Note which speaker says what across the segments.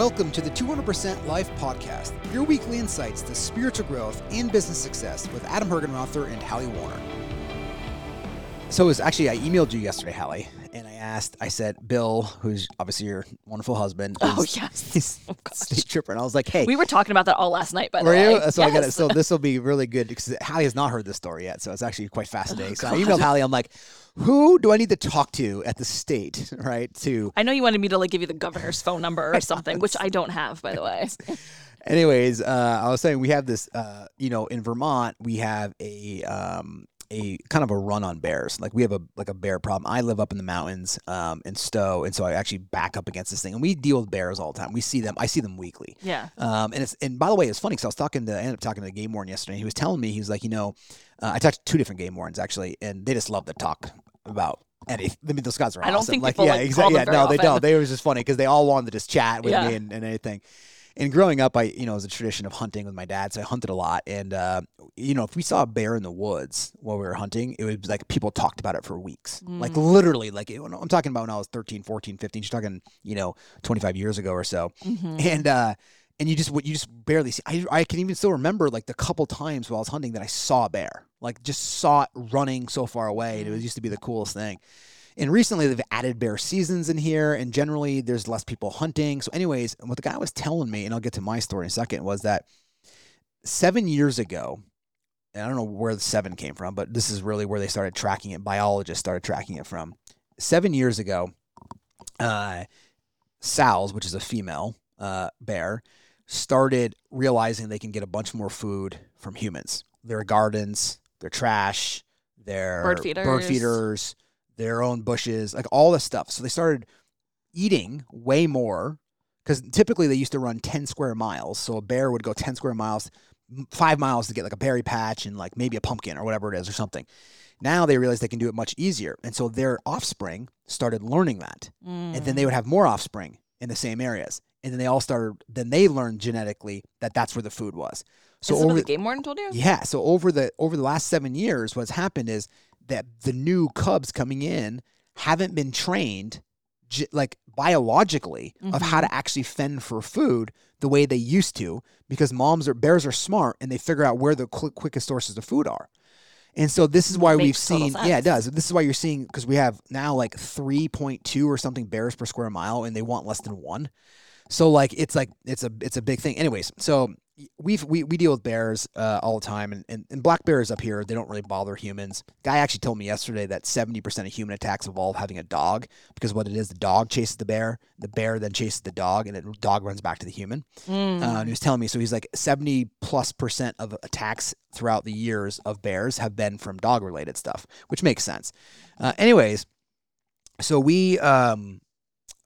Speaker 1: Welcome to the 200% Life Podcast, your weekly insights to spiritual growth and business success with Adam Hergenrother and Hallie Warner. So it was actually I emailed you yesterday, Hallie, asked. I said, Bill, who's obviously your wonderful husband,
Speaker 2: Oh,
Speaker 1: is-
Speaker 2: yes.
Speaker 1: he's
Speaker 2: Oh,
Speaker 1: a state trooper, and I was like, hey.
Speaker 2: We were talking about that all last night, by the way.
Speaker 1: were you? So I got it. So this will be really good because Hallie has not heard this story yet, so it's actually quite fascinating. so I
Speaker 2: Oh,
Speaker 1: emailed Hallie. I'm like, who do I need to talk to at the state, right? To
Speaker 2: I know you wanted me to like give you the governor's phone number or something, which I don't have, by the way.
Speaker 1: Anyways, uh, I was saying we have this, uh, you know, in Vermont we have a um, a kind of a run on bears. Like we have a like a bear problem. I live up in the mountains um, in Stowe, and so I actually back up against this thing, and we deal with bears all the time. We see them. I see them weekly.
Speaker 2: Yeah.
Speaker 1: Um, and it's and by the way, it's funny because I was talking to I ended up talking to the game warden yesterday. And he was telling me he was like, you know, uh, I talked to two different game wardens actually, and they just love to talk about. anything. I mean, those guys are
Speaker 2: I don't
Speaker 1: awesome.
Speaker 2: think
Speaker 1: like,
Speaker 2: people,
Speaker 1: yeah,
Speaker 2: like,
Speaker 1: exactly. Yeah, no,
Speaker 2: very
Speaker 1: they don't. They was just funny because they all wanted to just chat with
Speaker 2: Yeah.
Speaker 1: me and, and anything. And growing up, I you know it was a tradition of hunting with my dad, so I hunted a lot. And uh, you know, if we saw a bear in the woods while we were hunting, it was like people talked about it for weeks, like
Speaker 2: Mm.
Speaker 1: literally. Like it, I'm talking about when I was 13, 14, 15. You're talking, you know, 25 years ago or so
Speaker 2: Mhm.
Speaker 1: and uh and you just what you just barely see I, I can even still remember like the couple times while I was hunting that I saw a bear like just saw it running so far away and it was used to be the coolest thing and recently they've added bear seasons in here and generally there's less people hunting so anyways what the guy was telling me and I'll get to my story in a second was that seven years ago and I don't know where the seven came from but this is really where they started tracking it biologists started tracking it from seven years ago uh sows which is a female uh, bear started realizing they can get a bunch more food from humans. Their gardens, their trash, their
Speaker 2: Bird feeders,
Speaker 1: bird
Speaker 2: feeders.
Speaker 1: Their own bushes, like all this stuff. So they started eating way more because typically they used to run 10 square miles. So a bear would go 10 square miles, five miles to get like a berry patch and like maybe a pumpkin or whatever it is or something. Now they realize they can do it much easier. And so their offspring started learning that and then they would mm. have more offspring in the same areas and then they all started then they learned genetically that that's where the food was so
Speaker 2: Is this what
Speaker 1: over
Speaker 2: the game warden told you?
Speaker 1: yeah so over the over the last seven years what's happened is that the new cubs coming in haven't been trained like biologically of how to mm-hmm. actually fend for food the way they used to because moms or bears are smart and they figure out where the qu- quickest sources of food are and so this is why we've
Speaker 2: Makes
Speaker 1: seen, yeah, it does. This is why you're seeing because we have now like 3.2 or something bears per square mile, and they want less than one. So like it's like it's a it's a big thing. Anyways, so we've we, we deal with bears uh, all the time, and, and and black bears up here they don't really bother humans. Guy actually told me yesterday that 70% of human attacks involve having a dog because what it is, the dog chases the bear, the bear then chases the dog, and the dog runs back to the human.
Speaker 2: Mm.
Speaker 1: Uh, and he was telling me, so he's like 70 plus percent of attacks throughout the years of bears have been from dog related stuff, which makes sense. Uh, anyways, so we, um,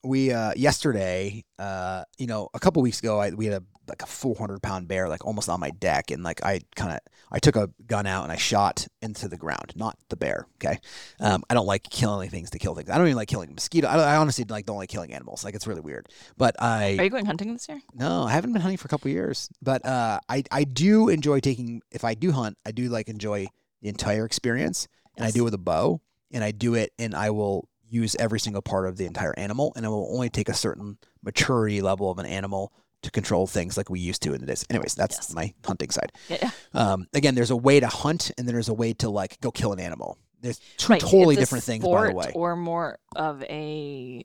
Speaker 1: we, uh, yesterday, uh, you know, a couple weeks ago, I, we had a, like a 400 pound bear, like almost on my deck. And like, I kind of, I took a gun out and I shot into the ground, not the bear. Okay. Um, I don't like killing things to kill things. I don't even like killing mosquito. I, I honestly like don't like killing animals. Like it's really weird, but I,
Speaker 2: Are you going hunting this year?
Speaker 1: no, I haven't been hunting for a couple years, but uh, I I do enjoy taking. If I do hunt, I do like enjoy the entire experience, and I do it with a bow, and I do it, and I will use every single part of the entire animal, and it will only take a certain maturity level of an animal to control things like we used to in the days. Anyways, that's
Speaker 2: Yes.
Speaker 1: my hunting side.
Speaker 2: Yeah.
Speaker 1: Um, again, there's a way to hunt, and then there's a way to like go kill an animal. There's two
Speaker 2: Right.
Speaker 1: totally different things, by the way.
Speaker 2: Or more of a,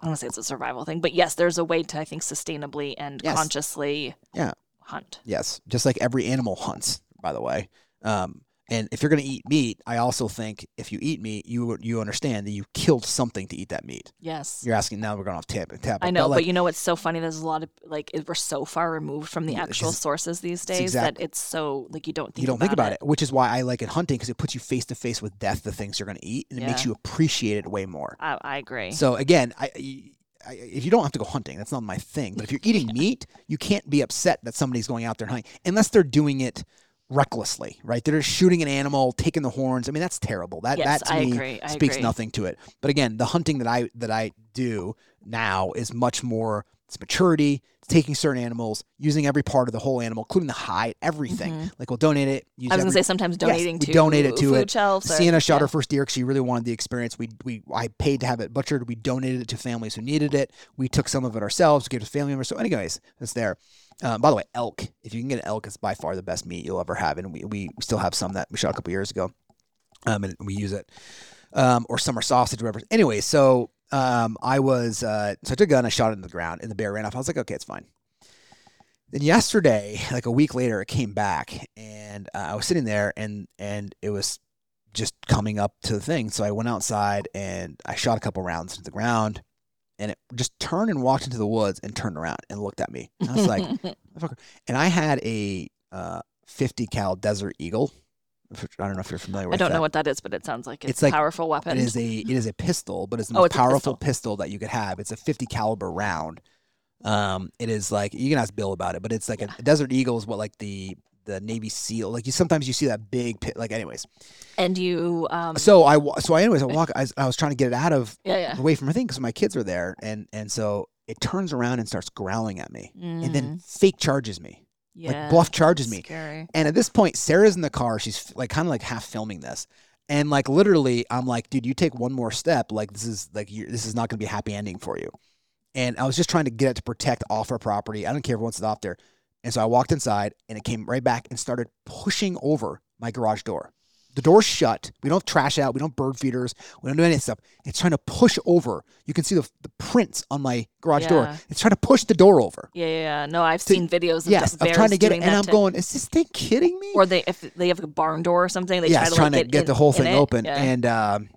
Speaker 2: I don't want to say it's a survival thing, but yes, there's a way to, I think, sustainably and
Speaker 1: Yes.
Speaker 2: consciously
Speaker 1: Yeah.
Speaker 2: hunt.
Speaker 1: Yes, just like every animal hunts, by the way. Um, and if you're going to eat meat, I also think if you eat meat, you you understand that you killed something to eat that meat.
Speaker 2: Yes.
Speaker 1: You're asking now we're going off tap tap.
Speaker 2: I know, but,
Speaker 1: like,
Speaker 2: you know what's so funny? There's a lot of like we're so far removed from the actual
Speaker 1: 'cause
Speaker 2: sources these days that it's so like you don't think
Speaker 1: you don't think about it. which is why I like it hunting because it puts you face to face with death, the things you're going to eat, and it makes you appreciate it way more.
Speaker 2: I, I agree.
Speaker 1: So again, I, I, if you don't have to go hunting, that's not my thing. But if you're eating meat, you can't be upset that somebody's going out there hunting unless they're doing it recklessly, right? They're just shooting an animal, taking the horns. I mean, that's terrible. That
Speaker 2: yes,
Speaker 1: that to
Speaker 2: I
Speaker 1: me
Speaker 2: agree.
Speaker 1: Speaks nothing to it. But again, the hunting that I that I do now is much more it's maturity, it's taking certain animals, using every part of the whole animal, including the hide, everything.
Speaker 2: Mhm.
Speaker 1: Like we'll donate it. Use
Speaker 2: I was
Speaker 1: every-
Speaker 2: gonna say sometimes
Speaker 1: Yes,
Speaker 2: donating
Speaker 1: we
Speaker 2: to
Speaker 1: donate it to
Speaker 2: food
Speaker 1: it.
Speaker 2: shelves. or-
Speaker 1: Sienna shot
Speaker 2: yeah.
Speaker 1: her first deer because she really wanted the experience. We we I paid to have it butchered. We donated it to families who needed it. We took some of it ourselves, gave it to family members. So, anyways, it's there. Um, by the way, elk. If you can get an elk, it's by far the best meat you'll ever have, and we we still have some that we shot a couple years ago, um, and we use it, um, or summer sausage, whatever. Anyway, so um, I was uh, so I took a gun, I shot it in the ground, and the bear ran off. I was like, okay, it's fine. Then yesterday, like a week later, it came back, and uh, I was sitting there, and and it was just coming up to the thing. So I went outside and I shot a couple rounds into the ground, and it just turned and walked into the woods and turned around and looked at me. And I was like, and I had a uh, 50 cal Desert Eagle. I don't know if you're familiar with. It.
Speaker 2: I don't
Speaker 1: that.
Speaker 2: know what that is, but it sounds like it's,
Speaker 1: It's like-
Speaker 2: a powerful weapon.
Speaker 1: It is a it is a pistol, but it's the
Speaker 2: Oh,
Speaker 1: most
Speaker 2: it's
Speaker 1: powerful
Speaker 2: pistol.
Speaker 1: pistol. that you could have. It's a 50 caliber round. Um, it is like you can ask Bill about it, but it's like a, Desert Eagle is what like the the Navy SEAL. Like you sometimes you see that big pit. Like anyways,
Speaker 2: and you, um,
Speaker 1: so I so I anyways I walk. I, was- I was trying to get it out of
Speaker 2: yeah, yeah.
Speaker 1: away from her thing because my kids are there, and and so it turns around and starts growling at me, and then
Speaker 2: Mm,
Speaker 1: fake charges me,
Speaker 2: yeah,
Speaker 1: like bluff charges me.
Speaker 2: Scary.
Speaker 1: And at this point, Sarah's in the car. She's like kind of like half filming this. And like literally, I'm like, dude, you take one more step, like this is like this is not going to be a happy ending for you. And I was just trying to get it to protect off our property. I don't care if it wants it off there. And so I walked inside, and it came right back and started pushing over my garage door. The door's shut. We don't have trash out. We don't have bird feeders. We don't do any of that stuff. It's trying to push over. You can see the, the prints on my garage door. It's trying to push the door over.
Speaker 2: Yeah, yeah, yeah. No, I've
Speaker 1: To-
Speaker 2: seen videos of
Speaker 1: Yes, I'm trying to get it, and I'm
Speaker 2: to-
Speaker 1: going, is this thing kidding me?
Speaker 2: or they if they have a barn door or something, they
Speaker 1: yeah,
Speaker 2: try
Speaker 1: it's
Speaker 2: to
Speaker 1: trying
Speaker 2: like,
Speaker 1: to
Speaker 2: get,
Speaker 1: get
Speaker 2: in-
Speaker 1: the whole thing open.
Speaker 2: Yeah.
Speaker 1: And um,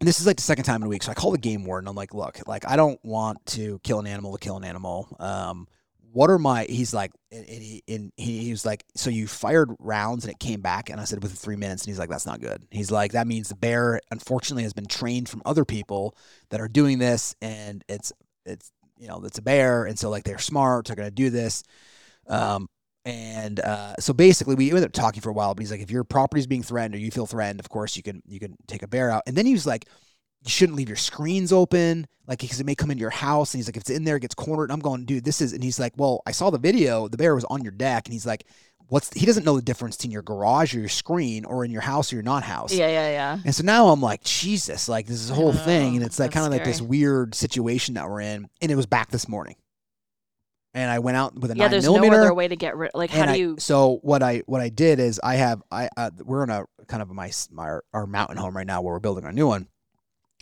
Speaker 1: this is like the second time in a week. So I call the game warden. I'm like, look, like I don't want to kill an animal to kill an animal. Um, what are my? He's like, and, he and he, he was like, so you fired rounds and it came back, and I said within three minutes, and he's like, that's not good. He's like, that means the bear unfortunately has been trained from other people that are doing this, and it's it's you know it's a bear, and so like they're smart, they're gonna do this. Um, and uh, so basically, we ended up talking for a while. But he's like, if your property's being threatened or you feel threatened, of course you can you can take a bear out. And then he was like, you shouldn't leave your screens open, like because it may come into your house. And he's like, if it's in there, it gets cornered. And I'm going, dude, this is. And he's like, well, I saw the video. The bear was on your deck, and he's like, what's? He doesn't know the difference between your garage or your screen or in your house or your not house.
Speaker 2: yeah, yeah, yeah.
Speaker 1: And so now I'm like, Jesus, like this is a whole thing, and
Speaker 2: Oh,
Speaker 1: it's like kind of like this weird situation that we're in. And it was back this morning, and I went out with a
Speaker 2: Yeah,
Speaker 1: nine
Speaker 2: there's no other way to get rid. Like, how do
Speaker 1: I-
Speaker 2: you?
Speaker 1: So what I what I did is I have I uh, we're in a kind of my my our mountain home right now where we're building our new one.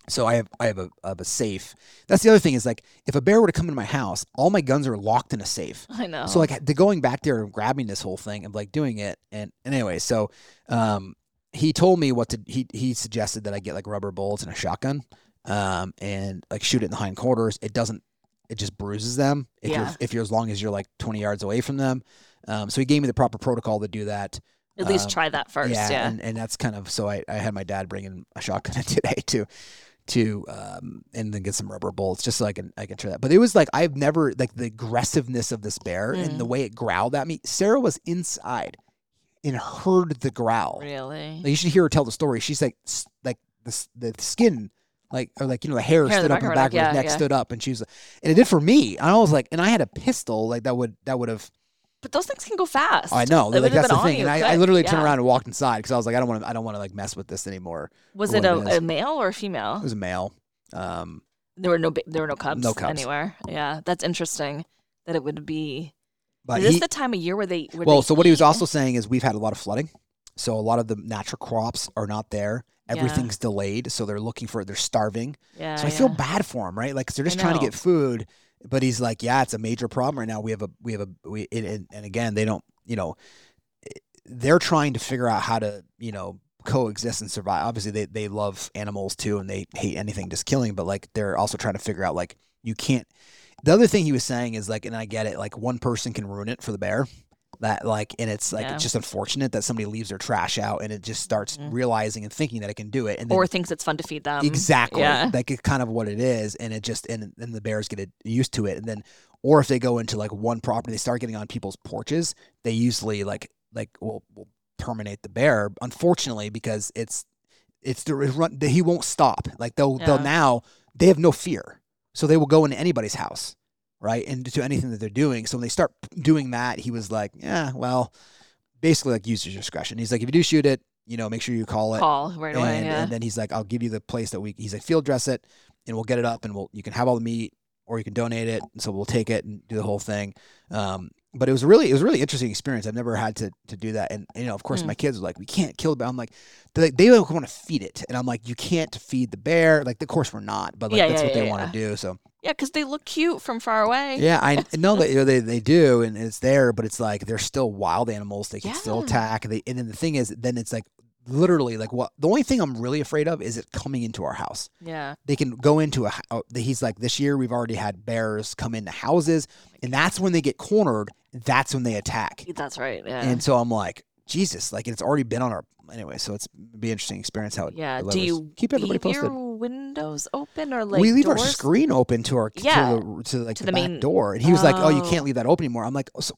Speaker 1: So I have I have a, I have a safe. That's the other thing is like if a bear were to come into my house, all my guns are locked in a safe.
Speaker 2: I know.
Speaker 1: So like the going back there and grabbing this whole thing and like doing it and, and anyway, so um he told me what to he he suggested that I get like rubber bullets and a shotgun um and like shoot it in the hindquarters. It doesn't it just bruises them if
Speaker 2: Yeah.
Speaker 1: you're if you're as long as you're like 20 yards away from them. Um so he gave me the proper protocol to do that.
Speaker 2: At least
Speaker 1: um,
Speaker 2: try that first. Yeah.
Speaker 1: And, and that's kind of so I, I had my dad bring in a shotgun today to to um and then get some rubber bullets just so I can I can try that. But it was like I've never like the aggressiveness of this bear and the
Speaker 2: Mm.
Speaker 1: way it growled at me. Sarah was inside and heard the growl.
Speaker 2: really.
Speaker 1: Like you should hear her tell the story. She's like like the the skin like or like you know the hair,
Speaker 2: Hair the
Speaker 1: stood up in the back of her
Speaker 2: yeah,
Speaker 1: neck
Speaker 2: yeah.
Speaker 1: stood up and she was and it did for me. And I was like and I had a pistol like that would that would have
Speaker 2: But those things can go fast.
Speaker 1: I know like
Speaker 2: would've
Speaker 1: the thing.
Speaker 2: you
Speaker 1: And I, I literally turned around and walked inside because I was like I don't want to I don't want to like mess with this anymore.
Speaker 2: Was it
Speaker 1: what it
Speaker 2: a, male or a female?
Speaker 1: It was a male. Um,
Speaker 2: There were no there were no cubs,
Speaker 1: No cubs.
Speaker 2: anywhere. Yeah, that's interesting that it would be.
Speaker 1: but
Speaker 2: is this
Speaker 1: he,
Speaker 2: the time of year where they? Where
Speaker 1: well,
Speaker 2: they
Speaker 1: so what he was also saying is we've had a lot of flooding, so a lot of the natural crops are not there.
Speaker 2: Yeah.
Speaker 1: Everything's delayed, so they're looking for they're starving.
Speaker 2: Yeah,
Speaker 1: so I feel bad for them, right? Like 'cause they're just trying to get food, but he's like, yeah, it's a major problem right now. We have a we have a we and, and, again they don't you know they're trying to figure out how to you know coexist and survive. Obviously they they love animals too and they hate anything just killing, but like they're also trying to figure out like you can't. The other thing he was saying is like, and I get it, like one person can ruin it for the bear. That like, and it's like
Speaker 2: Yeah.
Speaker 1: it's just unfortunate that somebody leaves their trash out and it just starts
Speaker 2: Mhm.
Speaker 1: realizing and thinking that it can do it, and then
Speaker 2: or thinks it's fun to feed them.
Speaker 1: exactly
Speaker 2: Yeah.
Speaker 1: like it's kind of what it is and it just and then the bears get used to it and then or if they go into like one property they start getting on people's porches they usually like like will, will terminate the bear unfortunately because it's it's the run he won't stop like they'll they'll now they have no fear so they will go into anybody's house right? And to anything that they're doing. So when they start doing that, he was like, yeah, well, basically like use your discretion. He's like, if you do shoot it, you know, make sure you call it.
Speaker 2: Call right
Speaker 1: and,
Speaker 2: away. Yeah.
Speaker 1: and then he's like, I'll give you the place that we. He's like, field dress it, and we'll get it up, and we'll you can have all the meat, or you can donate it. So we'll take it and do the whole thing. Um, but it was really it was a really interesting experience. I've never had to to do that, and you know, of course,
Speaker 2: Mm.
Speaker 1: my kids were like, we can't kill the bear. I'm like, they they want to feed it, and I'm like, you can't feed the bear. Like, of course, we're not, but like
Speaker 2: Yeah,
Speaker 1: that's
Speaker 2: yeah,
Speaker 1: what they
Speaker 2: yeah,
Speaker 1: want to do. So
Speaker 2: yeah, because they look cute from far away.
Speaker 1: yeah, I know that you know, they they do, and it's there, but it's like they're still wild animals. They can still attack. They and then the thing is, then it's like literally like what the only thing I'm really afraid of is it coming into our house.
Speaker 2: Yeah.
Speaker 1: They can go into a. oh, He's like this year we've already had bears come into houses, and that's when they get cornered. That's when they attack.
Speaker 2: That's right. Yeah.
Speaker 1: And so I'm like, Jesus, like it's already been on our anyway. So it's be interesting experience how it.
Speaker 2: yeah. Do you
Speaker 1: keep everybody posted?
Speaker 2: your windows open or like
Speaker 1: we leave our screen open to our
Speaker 2: Yeah,
Speaker 1: to the to like
Speaker 2: to
Speaker 1: the,
Speaker 2: the
Speaker 1: back
Speaker 2: main-
Speaker 1: door, and he was like, "Oh, you
Speaker 2: Oh.
Speaker 1: can't leave that open anymore." I'm like, oh, "So,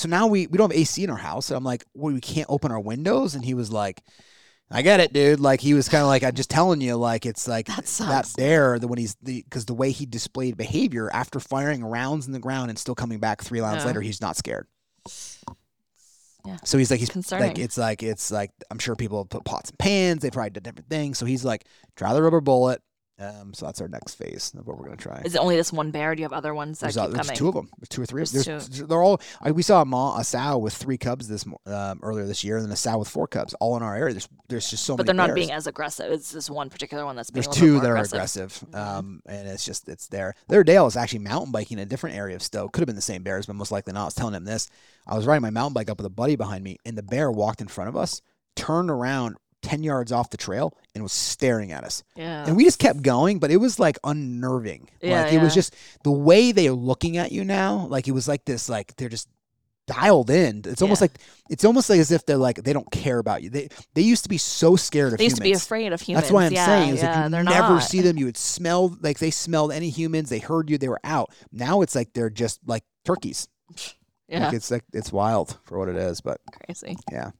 Speaker 1: so now we we don't have AC in our house." And I'm like, "Well, we can't open our windows," and he was like. I get it, dude. Like he was kind of like I'm just telling you, like it's like
Speaker 2: That
Speaker 1: that bear. The when he's the because the way he displayed behavior after firing rounds in the ground and still coming back three rounds later, he's not scared.
Speaker 2: Yeah.
Speaker 1: So he's like he's
Speaker 2: Concerning.
Speaker 1: like it's like it's like I'm sure people put pots and pans. They probably did different things. So he's like try the rubber bullet. Um, so that's our next phase of what we're gonna try.
Speaker 2: Is it only this one bear? Do you have other ones that
Speaker 1: There's,
Speaker 2: keep
Speaker 1: there's
Speaker 2: coming?
Speaker 1: two of them. There's two or three.
Speaker 2: There's
Speaker 1: There's, They're all. I, we saw a, ma, a sow with three cubs this um, earlier this year, and then a sow with four cubs, all in our area. There's there's just so
Speaker 2: but
Speaker 1: many.
Speaker 2: But they're not
Speaker 1: bears.
Speaker 2: being as aggressive. It's this one particular one that's being
Speaker 1: There's two that
Speaker 2: more
Speaker 1: are
Speaker 2: aggressive.
Speaker 1: aggressive,
Speaker 2: Mhm.
Speaker 1: um, and it's just it's there. The Dale is actually mountain biking in a different area of Stowe. Could have been the same bears, but most likely not. I was telling him this. I was riding my mountain bike up with a buddy behind me, and the bear walked in front of us, turned around ten yards off the trail, and was staring at us.
Speaker 2: Yeah.
Speaker 1: And we just kept going, but it was like unnerving.
Speaker 2: Yeah,
Speaker 1: like it was just the way they are looking at you now. Like it was like this, like they're just dialed in. It's almost
Speaker 2: Yeah.
Speaker 1: like it's almost like as if they're like they don't care about you. They they used to be so scared of
Speaker 2: they used to be
Speaker 1: humans.
Speaker 2: afraid of humans.
Speaker 1: That's why I'm
Speaker 2: yeah,
Speaker 1: saying is
Speaker 2: yeah,
Speaker 1: like you never
Speaker 2: not.
Speaker 1: see them. You would smell like they smelled any humans. They heard you. They were out. Now it's like they're just like turkeys.
Speaker 2: Yeah,
Speaker 1: Like it's like it's wild for what it is. But
Speaker 2: crazy.
Speaker 1: yeah,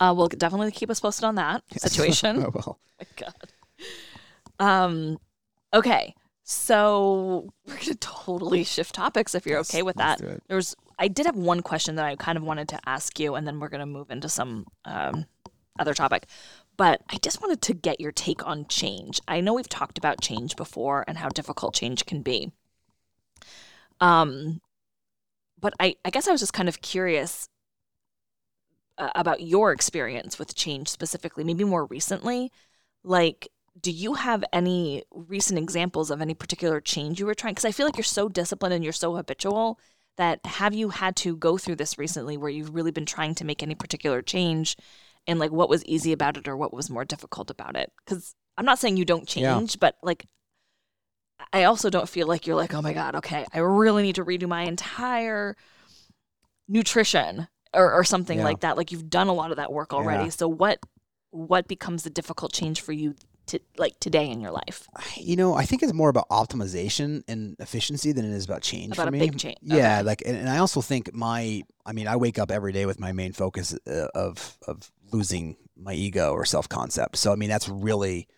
Speaker 2: Uh, well, definitely keep us posted on that situation.
Speaker 1: oh, well,
Speaker 2: my god. Um, okay, so we're gonna totally shift topics if you're
Speaker 1: let's-
Speaker 2: okay with that.
Speaker 1: do it.
Speaker 2: There was, I did have one question that I kind of wanted to ask you, and then we're gonna move into some um, other topic. But I just wanted to get your take on change. I know we've talked about change before and how difficult change can be. Um, but I, I guess I was just kind of curious uh, about your experience with change specifically, maybe more recently. Like, do you have any recent examples of any particular change you were trying? Because I feel like you're so disciplined and you're so habitual that have you had to go through this recently where you've really been trying to make any particular change and like what was easy about it or what was more difficult about it? Because I'm not saying you don't
Speaker 1: Yeah.
Speaker 2: change, but like, I also don't feel like you're like, oh my God, okay, I really need to redo my entire nutrition or, or something
Speaker 1: Yeah.
Speaker 2: like that. Like you've done a lot of that work already.
Speaker 1: Yeah.
Speaker 2: So what what becomes the difficult change for you to like today in your life?
Speaker 1: you know, I think it's more about optimization and efficiency than it is about change
Speaker 2: About
Speaker 1: for
Speaker 2: a
Speaker 1: me.
Speaker 2: big change.
Speaker 1: Yeah,
Speaker 2: Okay.
Speaker 1: like, and, and I also think my, I mean, I wake up every day with my main focus uh, of of losing my ego or self concept. So I mean, that's really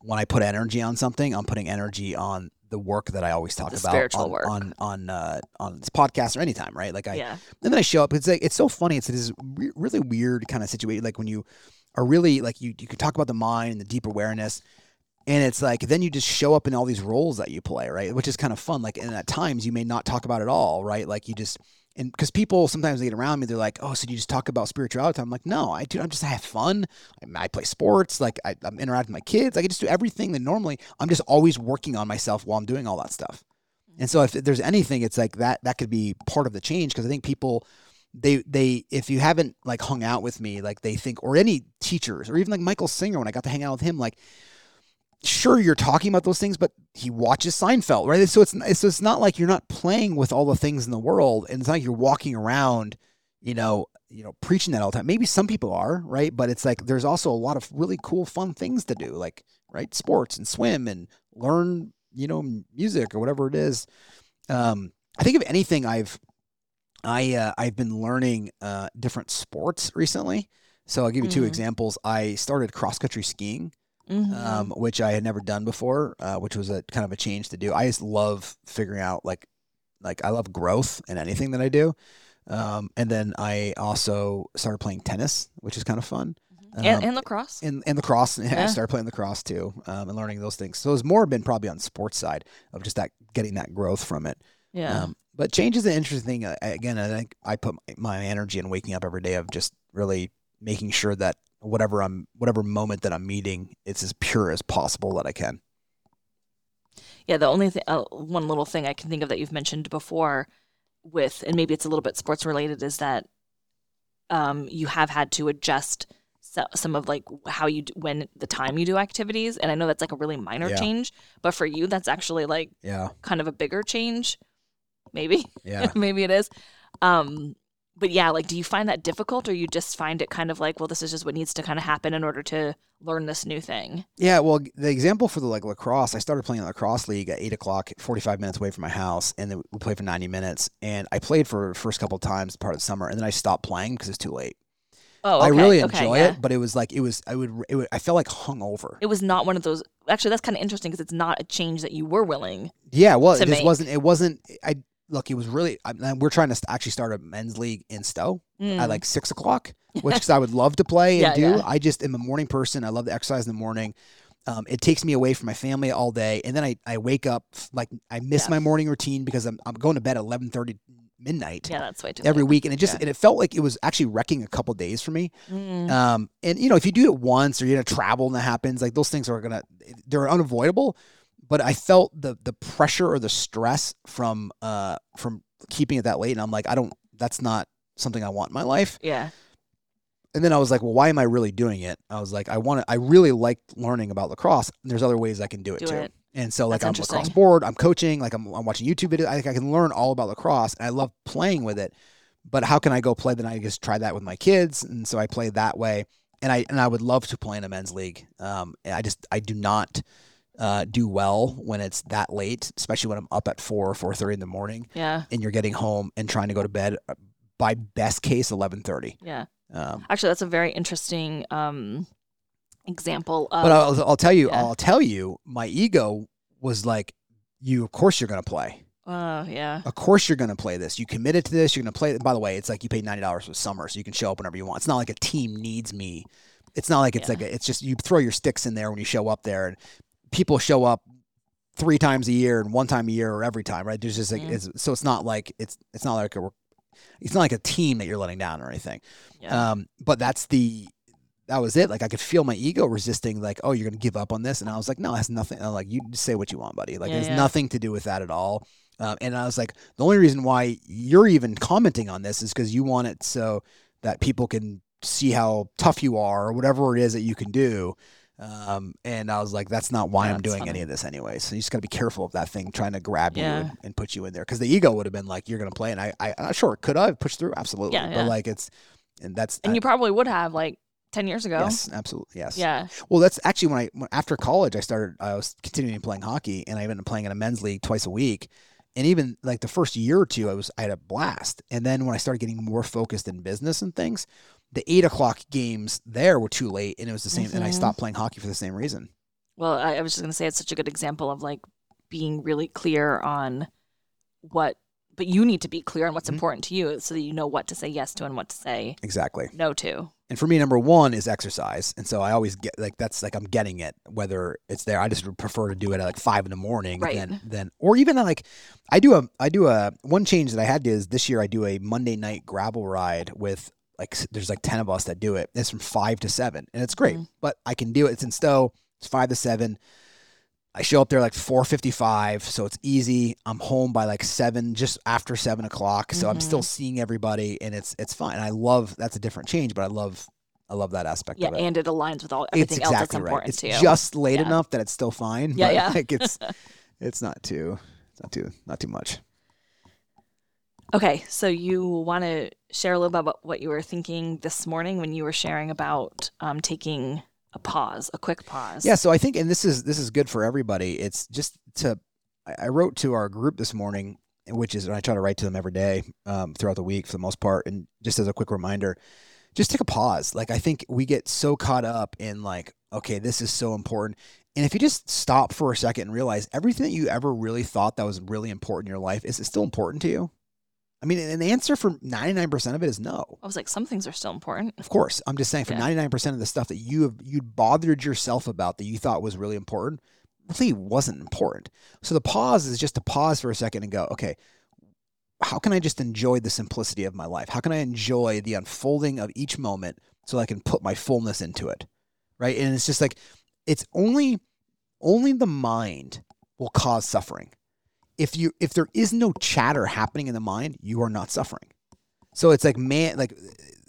Speaker 1: when I put energy on something, I'm putting energy on the work that I always talk
Speaker 2: The
Speaker 1: about on
Speaker 2: work.
Speaker 1: on on uh, on this podcast or anytime, right? Like I,
Speaker 2: yeah.
Speaker 1: and then I show up. It's like it's so funny. It's this re- really weird kind of situation. Like when you are really like you you can talk about the mind and the deep awareness, and it's like then you just show up in all these roles that you play, right? Which is kind of fun. Like and at times you may not talk about it all, right? Like you just and because people sometimes they get around me, they're like, "Oh, so you just talk about spirituality?" I'm like, "No, I do. I'm just I have fun. I, I play sports. Like I, I'm interacting with my kids. I can just do everything that normally. I'm just always working on myself while I'm doing all that stuff." And so if there's anything, it's like that that could be part of the change because I think people they they if you haven't like hung out with me, like they think or any teachers or even like Michael Singer when I got to hang out with him, like sure you're talking about those things, but he watches Seinfeld, right? So it's so it's not like you're not playing with all the things in the world, and it's not like you're walking around, you know, you know, preaching that all the time. Maybe some people are, right? But it's like there's also a lot of really cool, fun things to do, like right, sports and swim and learn, you know, music or whatever it is. Um, I think if anything, I've I uh, I've been learning uh, different sports recently. So I'll give you two
Speaker 2: Mhm.
Speaker 1: examples. I started cross country skiing
Speaker 2: Mhm.
Speaker 1: um, which I had never done before, uh, which was a kind of a change to do. I just love figuring out like like I love growth in anything that I do. Um, and then I also started playing tennis, which is kind of fun.
Speaker 2: Mm-hmm. and,
Speaker 1: Um,
Speaker 2: and lacrosse.
Speaker 1: and and lacrosse. I
Speaker 2: Yeah.
Speaker 1: started playing lacrosse too, um, and learning those things. So it's more been probably on the sports side of just that getting that growth from it.
Speaker 2: yeah.
Speaker 1: Um, but change is an interesting thing. Uh, again, I think I put my- my energy in waking up every day of just really making sure that whatever I'm, whatever moment that I'm meeting, it's as pure as possible that I can.
Speaker 2: Yeah, the only thing, uh, one little thing I can think of that you've mentioned before, with and maybe it's a little bit sports related, is that um, you have had to adjust so, some of like how you do, when the time you do activities, and I know that's like a really minor
Speaker 1: Yeah.
Speaker 2: change, but for you, that's actually like
Speaker 1: Yeah,
Speaker 2: kind of a bigger change. Maybe,
Speaker 1: yeah.
Speaker 2: maybe it is. Um, but yeah, like, do you find that difficult, or you just find it kind of like, well, this is just what needs to kind of happen in order to learn this new thing?
Speaker 1: Yeah, well, the example for the like lacrosse, I started playing lacrosse league at eight o'clock, forty-five minutes away from my house, and then we played for ninety minutes. And I played for the first couple of times part of the summer, and then I stopped playing because it's too late.
Speaker 2: Oh,
Speaker 1: I
Speaker 2: okay,
Speaker 1: really
Speaker 2: okay,
Speaker 1: enjoy
Speaker 2: yeah.
Speaker 1: it, but it was like it was I would, it would I felt like hungover.
Speaker 2: it was not one of those actually that's kind of interesting because it's not a change that you were willing
Speaker 1: Yeah, well, it just
Speaker 2: make.
Speaker 1: wasn't. It wasn't. I look. It was really. I, and we're trying to actually start a men's league in Stowe
Speaker 2: Mm.
Speaker 1: at like six o'clock, which I would love to play and
Speaker 2: Yeah,
Speaker 1: do.
Speaker 2: yeah.
Speaker 1: I just am a morning person. I love to exercise in the morning. Um, it takes me away from my family all day, and then I, I wake up like I miss
Speaker 2: Yeah.
Speaker 1: my morning routine because I'm I'm going to bed at eleven thirty midnight
Speaker 2: yeah that's way too
Speaker 1: every
Speaker 2: late.
Speaker 1: week, and it just
Speaker 2: Yeah.
Speaker 1: and it felt like it was actually wrecking a couple days for me.
Speaker 2: Mm.
Speaker 1: Um, and you know, if you do it once or you're gonna travel and that happens, like those things are gonna they're unavoidable. But I felt the the pressure or the stress from uh from keeping it that late, and I'm like, I don't. That's not something I want in my life.
Speaker 2: yeah
Speaker 1: And then I was like, well, why am I really doing it? I was like, I want to. I really liked learning about lacrosse. And there's other ways I can do it
Speaker 2: Do
Speaker 1: too.
Speaker 2: it.
Speaker 1: And so like
Speaker 2: That's
Speaker 1: I'm lacrosse board, I'm coaching, like I'm, I'm watching YouTube videos. I think I can learn all about lacrosse, and I love playing with it. But how can I go play? Then I just try that with my kids, and so I play that way. And I and I would love to play in a men's league. Um, I just I do not uh, do well when it's that late, especially when I'm up at four or four thirty in the morning,
Speaker 2: yeah
Speaker 1: and you're getting home and trying to go to bed uh, by best case eleven thirty.
Speaker 2: yeah
Speaker 1: Um,
Speaker 2: actually that's a very interesting um example of
Speaker 1: but I'll, I'll tell you,
Speaker 2: yeah.
Speaker 1: I'll tell you, my ego was like, you. Of course, you're going to play.
Speaker 2: oh yeah
Speaker 1: Of course, you're going to play this. You committed to this. You're going to play. By the way, it's like you pay ninety dollars for summer, so you can show up whenever you want. It's not like a team needs me. It's not like it's
Speaker 2: Yeah.
Speaker 1: like a, it's just you throw your sticks in there when you show up there, and people show up three times a year and one time a year or every time, right? There's just like
Speaker 2: Mhm.
Speaker 1: it's, so it's not like it's it's not like a it's not like a team that you're letting down or anything.
Speaker 2: yeah
Speaker 1: Um, but that's the that was it. Like I could feel my ego resisting, like, oh, you're gonna give up on this, and I was like, no, it has nothing. I'm like, you say what you want, buddy. Like
Speaker 2: Yeah,
Speaker 1: has
Speaker 2: yeah.
Speaker 1: nothing to do with that at all. Um, and I was like, the only reason why you're even commenting on this is because you want it so that people can see how tough you are or whatever it is that you can do. Um, and I was like, that's not why
Speaker 2: Yeah,
Speaker 1: I'm doing
Speaker 2: funny.
Speaker 1: any of this anyway. So you just got to be careful of that thing trying to grab you and, and put you in there. Because the ego would have been like, you're going to play. And I, I, I'm sure, could I have pushed through? Absolutely.
Speaker 2: Yeah,
Speaker 1: But like, it's, and that's,
Speaker 2: and
Speaker 1: I-
Speaker 2: you probably would have like 10 years ago
Speaker 1: yes, absolutely. Yes.
Speaker 2: yeah
Speaker 1: Well, that's actually when I, when, after college, I started, I was continuing playing hockey and I ended up playing in a men's league twice a week. And even like the first year or two, I was, I had a blast. And then when I started getting more focused in business and things, the eight o'clock games there were too late and it was the same. And I
Speaker 2: Mhm.
Speaker 1: stopped playing hockey for the same reason.
Speaker 2: well I, I was just going to say it's such a good example of like being really clear on what but you need to be clear on what's
Speaker 1: Mhm.
Speaker 2: important to you so that you know what to say yes to and what to say
Speaker 1: Exactly.
Speaker 2: no to
Speaker 1: And for me, number one is exercise. And so I always get like that's like I'm getting it, whether it's there. I just prefer to do it at like five in the morning
Speaker 2: Right.
Speaker 1: than than or even like I do a I do a one change that I had to is this year I do a Monday night gravel ride with like there's like ten of us that do it. It's from five to seven. And it's great.
Speaker 2: Mhm.
Speaker 1: But I can do it. It's in Stowe. It's five to seven. I show up there like four fifty five, so it's easy. I'm home by like seven, just after seven o'clock. So I'm
Speaker 2: Mhm.
Speaker 1: still seeing everybody, and it's it's fine. I love that's a different change, but I love I love that aspect
Speaker 2: yeah
Speaker 1: of it.
Speaker 2: and it aligns with all
Speaker 1: it's
Speaker 2: everything else that's
Speaker 1: exactly right.
Speaker 2: important
Speaker 1: It's
Speaker 2: to you
Speaker 1: just late
Speaker 2: Yeah.
Speaker 1: enough that it's still fine.
Speaker 2: Yeah, yeah.
Speaker 1: Like it's it's not too it's not too not too much.
Speaker 2: Okay, so you want to share a little bit about what you were thinking this morning when you were sharing about um, taking a pause, a quick pause.
Speaker 1: Yeah, so I think, and this is this is good for everybody. It's just to. I- wrote to our group this morning, which is and I try to write to them every day um, throughout the week for the most part, and just as a quick reminder, just take a pause. Like I think we get so caught up in like, okay, this is so important, And if you just stop for a second and realize everything that you ever really thought that was really important in your life, is it still important to you? I mean, and the answer for 99% of it is no.
Speaker 2: I was like, some things are still important.
Speaker 1: Of course. I'm just saying for
Speaker 2: Yeah.
Speaker 1: 99% of the stuff that you have you bothered yourself about that you thought was really important, really wasn't important. So the pause is just to pause for a second and go, okay, how can I just enjoy the simplicity of my life? How can I enjoy the unfolding of each moment so I can put my fullness into it? Right? And it's just like it's only only the mind will cause suffering. If you if there is no chatter happening in the mind, you are not suffering. So it's like man like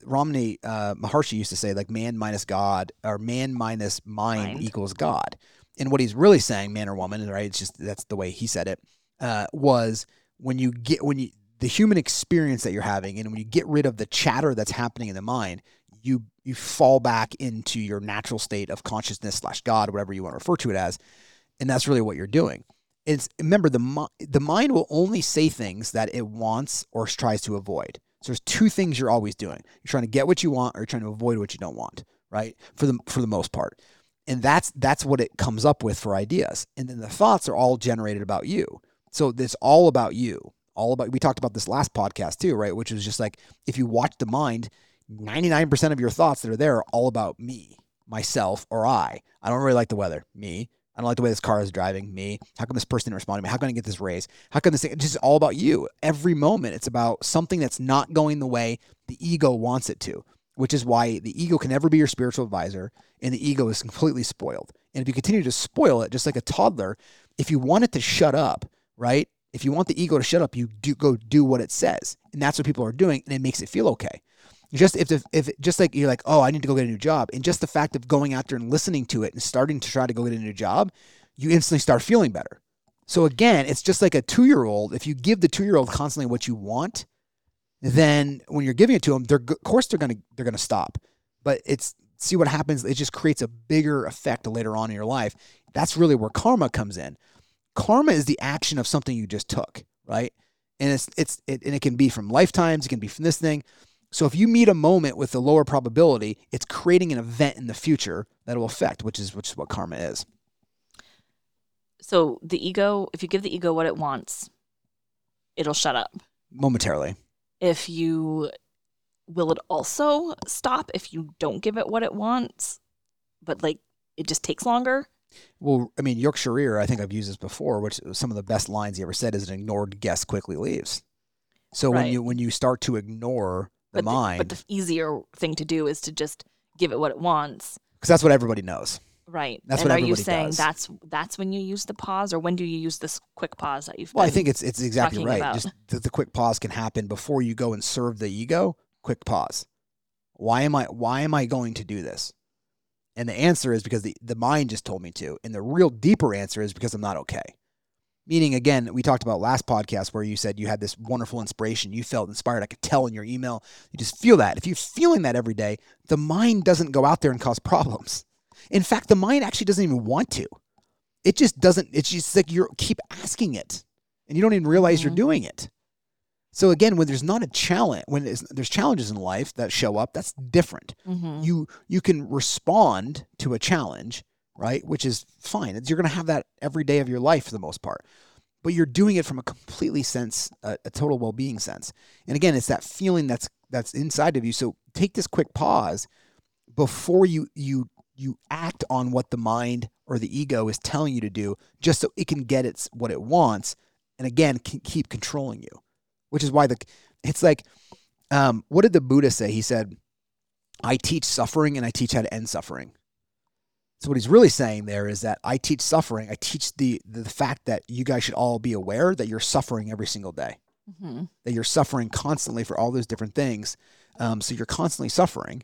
Speaker 1: Ramana uh, Maharshi used to say like man minus God or man minus mind,
Speaker 2: Mind.
Speaker 1: equals God. And what he's really saying, man or woman, right? It's just that's the way he said it. Uh, was when you get when you the human experience that you're having, and when you get rid of the chatter that's happening in the mind, you you fall back into your natural state of consciousness slash God, whatever you want to refer to it as, and that's really what you're doing. It's remember the the mind will only say things that it wants or tries to avoid. So there's two things you're always doing. You're trying to get what you want or you're trying to avoid what you don't want, right? For the for the most part. And that's that's what it comes up with for ideas. And then the thoughts are all generated about you. So it's all about you. All about we talked about this last podcast too, right? Which is just like if you watch the mind, 99% of your thoughts that are there are all about me, myself, or I. I don't really like the weather. Me. I don't like the way this car is driving. Me. How come this person didn't respond to me? How can I get this raise? How come this thing? It's just all about you. Every moment, it's about something that's not going the way the ego wants it to, which is why the ego can never be your spiritual advisor and the ego is completely spoiled. And if you continue to spoil it, just like a toddler, if you want it to shut up, right? If you want the ego to shut up, you do go do what it says, and that's what people are doing, and it makes it feel okay. Just if if, if just like you're like, oh, I need to go get a new job, and just the fact of going out there and listening to it and starting to try to go get a new job, you instantly start feeling better. So again, it's just like a two year old. If you give the two year old constantly what you want, then when you're giving it to them, they're of course they're gonna they're gonna stop. But it's see what happens. It just creates a bigger effect later on in your life. That's really where karma comes in. Karma is the action of something you just took, right? And it's it's it, and it can be from lifetimes. It can be from this thing. So if you meet a moment with a lower probability, it's creating an event in the future that will affect, which is which is what karma is.
Speaker 2: So the ego, if you give the ego what it wants, it'll shut up.
Speaker 1: Momentarily.
Speaker 2: If you will it also stop if you don't give it what it wants, but like it just takes longer?
Speaker 1: Well, I mean, Yorkshire Ear, I think I've used this before, which some of the best lines he ever said is an ignored guest quickly leaves. So when you when you start to ignore the
Speaker 2: but
Speaker 1: mind,
Speaker 2: but the easier thing to do is to just give it what it wants.
Speaker 1: because that's what everybody knows.
Speaker 2: Right.
Speaker 1: That's
Speaker 2: and
Speaker 1: what
Speaker 2: are you saying
Speaker 1: does.
Speaker 2: that's that's when you use the pause or when do you use this quick pause that you've
Speaker 1: Well, I think it's it's exactly right.
Speaker 2: about.
Speaker 1: Just the, the quick pause can happen before you go and serve the ego. Quick pause. Why am I why am I going to do this? And the answer is because the, the mind just told me to. And the real deeper answer is because I'm not okay. Meaning again, we talked about last podcast where you said you had this wonderful inspiration. You felt inspired. I could tell in your email. You just feel that. If you're feeling that every day, the mind doesn't go out there and cause problems. In fact, the mind actually doesn't even want to. It just doesn't. It's just like you keep asking it, and you don't even realize you're
Speaker 2: Mhm.
Speaker 1: doing it. So again, when there's not a challenge, when there's, challenges in life that show up, that's different.
Speaker 2: Mhm.
Speaker 1: You you can respond to a challenge, right? Which is fine. You're going to have that every day of your life for the most part, but you're doing it from a completely sense, a, a total well-being sense. And again, it's that feeling that's that's inside of you. So take this quick pause before you you you act on what the mind or the ego is telling you to do, just so it can get its what it wants, and again keep controlling you. Which is why the it's like, um, what did the Buddha say? He said, "I teach suffering and I teach how to end suffering." So what he's really saying there is that I teach suffering. I teach the the fact that you guys should all be aware that you're suffering every single day
Speaker 2: Mhm.
Speaker 1: that you're suffering constantly for all those different things. Um, so you're constantly suffering,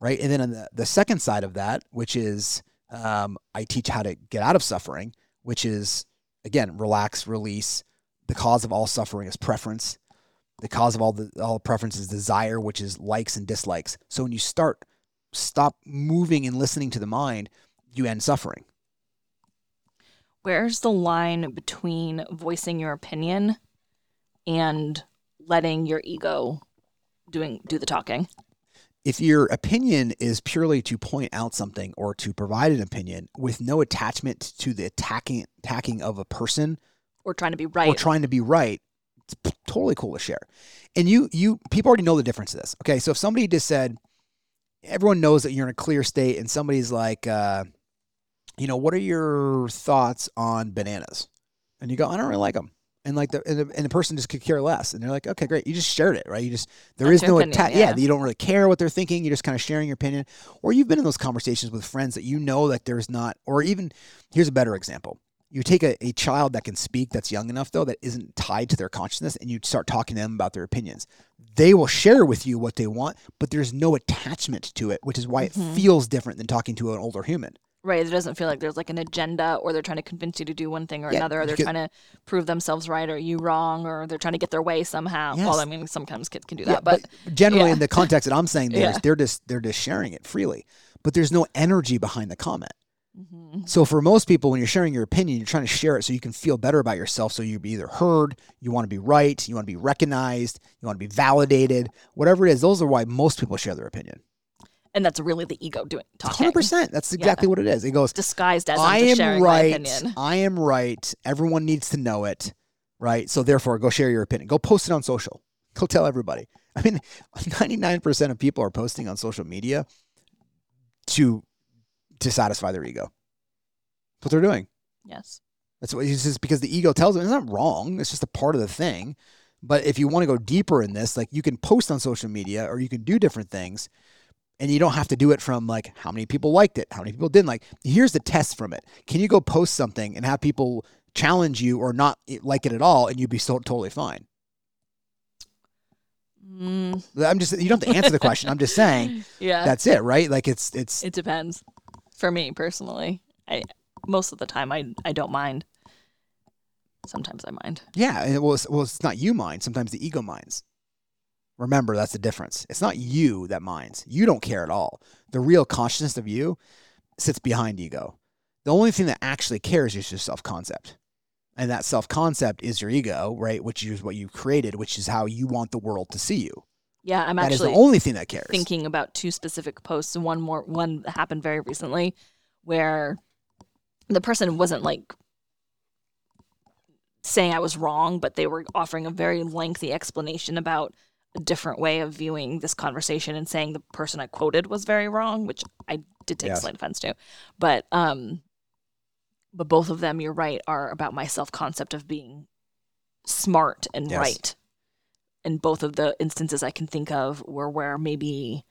Speaker 1: right? And then on the, the second side of that, which is um, I teach how to get out of suffering, which is again relax, release. The cause of all suffering is preference. The cause of all the all preference is desire, which is likes and dislikes. So when you start stop moving and listening to the mind, you end suffering.
Speaker 2: Where's the line between voicing your opinion and letting your ego doing do the talking?
Speaker 1: if your opinion is purely to point out something or to provide an opinion with no attachment to the attacking attacking of a person
Speaker 2: Or trying to be right.
Speaker 1: or trying to be right, it's totally cool to share. And you you people already know the difference of this. Okay, so if somebody just said, everyone knows that you're in a clear state, and somebody's like, uh, you know, what are your thoughts on bananas? And you go, I don't really like them. And like the and, the and the person just could care less, and they're like, okay, great, you just shared it, right? You just there
Speaker 2: That's
Speaker 1: is no
Speaker 2: opinion,
Speaker 1: atta- yeah.
Speaker 2: yeah.
Speaker 1: you don't really care what they're thinking. You're just kind of sharing your opinion, or you've been in those conversations with friends that you know that there's not, or even here's a better example you take a, a child that can speak that's young enough though that isn't tied to their consciousness and you start talking to them about their opinions they will share with you what they want but there's no attachment to it which is why
Speaker 2: Mhm.
Speaker 1: it feels different than talking to an older human
Speaker 2: Right. It doesn't feel like there's like an agenda or they're trying to convince you to do one thing or
Speaker 1: Yeah,
Speaker 2: another, or they're trying to prove themselves right or you wrong, or they're trying to get their way somehow. Well, I mean, sometimes kids can do
Speaker 1: Yeah,
Speaker 2: that, but,
Speaker 1: generally
Speaker 2: yeah.
Speaker 1: in the context that i'm saying they're just they're just sharing it freely but there's no energy behind the comment
Speaker 2: Mhm.
Speaker 1: so for most people when you're sharing your opinion you're trying to share it so you can feel better about yourself so you be either heard you want to be right you want to be recognized you want to be validated whatever it is those are why most people share their opinion
Speaker 2: and that's really the ego doing talking.
Speaker 1: Hundred percent. That's exactly what it is. It goes.
Speaker 2: Disguised as
Speaker 1: I am right.
Speaker 2: opinion.
Speaker 1: I am right. Everyone needs to know it, right? So therefore, go share your opinion. Go post it on social. Go tell everybody. I mean, ninety nine percent of people are posting on social media to to satisfy their ego. That's what they're doing.
Speaker 2: Yes.
Speaker 1: That's what it's just because the ego tells them it's not wrong. It's just a part of the thing. But if you want to go deeper in this, like you can post on social media or you can do different things and you don't have to do it from like how many people liked it, how many people didn't like. Here's the test from it. Can you go post something and have people challenge you or not like it at all and you'd be so totally fine?
Speaker 2: Mm,
Speaker 1: I'm just you don't have to answer the question. I'm just saying
Speaker 2: yeah.
Speaker 1: that's it, right? Like it's it's
Speaker 2: It depends. For me personally, I most of the time I I don't mind. Sometimes I mind.
Speaker 1: Yeah, well, it's, well, it's not you mind. Sometimes the ego minds. Remember, that's the difference. It's not you that minds. You don't care at all. The real consciousness of you sits behind ego. The only thing that actually cares is your self concept. And that self concept is your ego, right? Which is what you created, which is how you want the world to see you.
Speaker 2: Yeah, I'm
Speaker 1: That is
Speaker 2: actually
Speaker 1: the only thing that cares.
Speaker 2: thinking about two specific posts. One more one happened very recently where the person wasn't like saying I was wrong, but they were offering a very lengthy explanation about a different way of viewing this conversation and saying the person I quoted was very wrong, which I did take
Speaker 1: Yes.
Speaker 2: slight offense to. But um but both of them, you're right, are about my self concept of being smart and
Speaker 1: Yes.
Speaker 2: right. And both of the instances I can think of were where maybe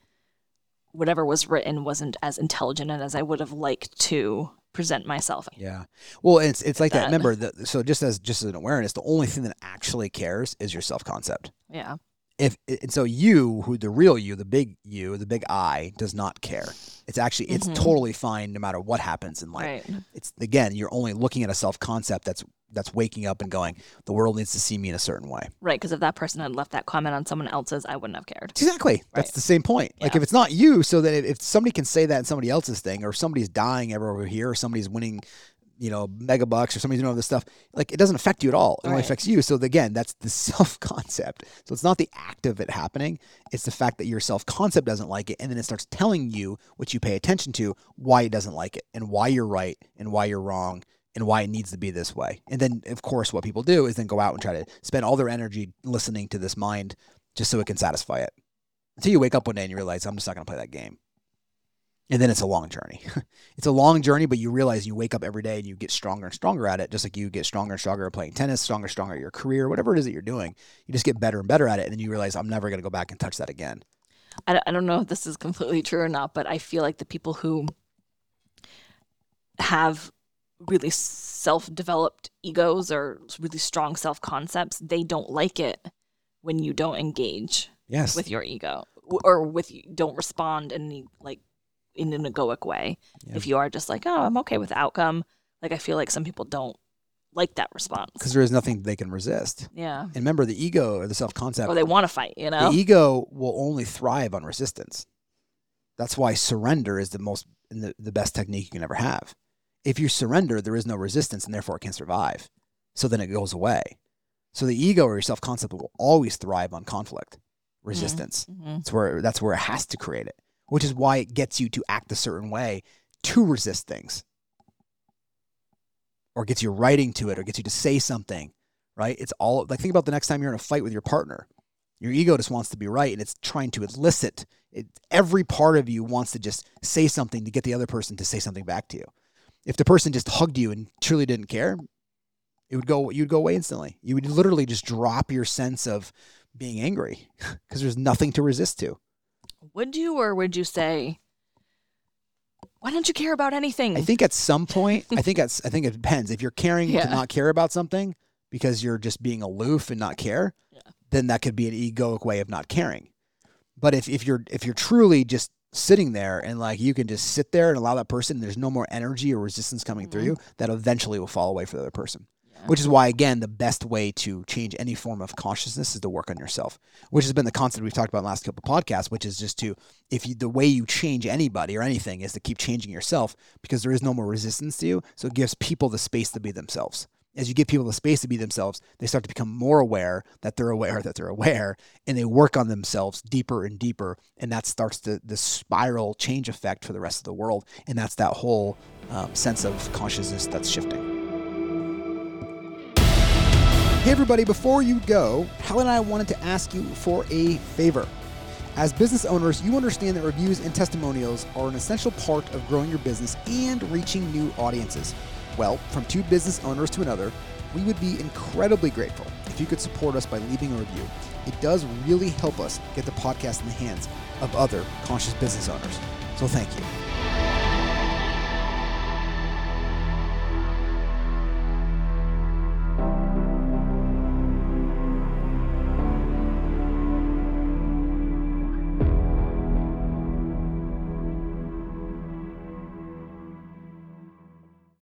Speaker 2: whatever was written wasn't as intelligent and as I would have liked to present myself.
Speaker 1: Yeah. Well, it's it's like that.
Speaker 2: that.
Speaker 1: Remember, the, so just as just as an awareness, the only thing that actually cares is your self concept.
Speaker 2: Yeah.
Speaker 1: If and so you who the real you the big you the big i does not care it's actually it's
Speaker 2: Mhm.
Speaker 1: totally fine no matter what happens in life
Speaker 2: right.
Speaker 1: it's again you're only looking at a self concept that's that's waking up and going the world needs to see me in a certain way
Speaker 2: Right. Because if that person had left that comment on someone else's, I wouldn't have cared.
Speaker 1: exactly that's the same point like if it's not you so that if, if somebody can say that in somebody else's thing or somebody's dying ever over here or somebody's winning you know mega bucks or somebody's doing all this stuff like it doesn't affect you at all. It only
Speaker 2: Right.
Speaker 1: affects you. So again that's the self concept so it's not the act of it happening. It's the fact that your self concept doesn't like it and then it starts telling you what you pay attention to why it doesn't like it and why you're right and why you're wrong and why it needs to be this way. And then of course what people do is then go out and try to spend all their energy listening to this mind just so it can satisfy it. Until you wake up one day and you realize i'm just not going to play that game and then it's a long journey. it's a long journey, but you realize you wake up every day and you get stronger and stronger at it, just like you get stronger and stronger at playing tennis, stronger and stronger at your career, whatever it is that you're doing. You just get better and better at it. And then you realize, I'm never going to go back and touch that again.
Speaker 2: I, don't- I don't know if this is completely true or not, but I feel like the people who have really self-developed egos or really strong self-concepts, they don't like it when you don't engage
Speaker 1: Yes.
Speaker 2: with your ego or with don't respond in any, like in an egoic way.
Speaker 1: Yeah.
Speaker 2: If you are just like, oh, I'm okay with the outcome, like I feel like some people don't like that response.
Speaker 1: Because there is nothing they can resist.
Speaker 2: Yeah.
Speaker 1: And remember, the ego or the self concept,
Speaker 2: Or they want to fight, you know?
Speaker 1: the ego will only thrive on resistance. That's why surrender is the most the, the best technique you can ever have. If you surrender, there is no resistance and therefore it can survive. So then it goes away. So the ego or your self concept will always thrive on conflict. resistance.
Speaker 2: Mhm.
Speaker 1: That's where that's where it has to create it, which is why it gets you to act a certain way to resist things, or gets you writing to it, or gets you to say something. Right? It's all like think about the next time you're in a fight with your partner. Your ego just wants to be right, and it's trying to elicit. It, every part of you wants to just say something to get the other person to say something back to you. If the person just hugged you and truly didn't care, it would go. You'd go away instantly. You would literally just drop your sense of being angry because there's nothing to resist to.
Speaker 2: Would you or would you say, why don't you care about anything?
Speaker 1: I think at some point, I think that's I think it depends. If you're caring
Speaker 2: Yeah.
Speaker 1: to not care about something because you're just being aloof and not care,
Speaker 2: Yeah.
Speaker 1: then that could be an egoic way of not caring. But if, if you're if you're truly just sitting there and like you can just sit there and allow that person, there's no more energy or resistance coming through
Speaker 2: Mhm.
Speaker 1: you, that eventually will fall away for the other person. Which is why, again, the best way to change any form of consciousness is to work on yourself, which has been the concept we've talked about in the last couple of podcasts, which is just to, if you, the way you change anybody or anything is to keep changing yourself because there is no more resistance to you. So it gives people the space to be themselves. As you give people the space to be themselves, they start to become more aware that they're aware that they're aware and they work on themselves deeper and deeper. And that starts the, the spiral change effect for the rest of the world. And that's that whole um, sense of consciousness that's shifting. Hey, everybody, before you go, Hallie and I wanted to ask you for a favor. As business owners, you understand that reviews and testimonials are an essential part of growing your business and reaching new audiences. Well, from two business owners to another, we would be incredibly grateful if you could support us by leaving a review. It does really help us get the podcast in the hands of other conscious business owners. So thank you.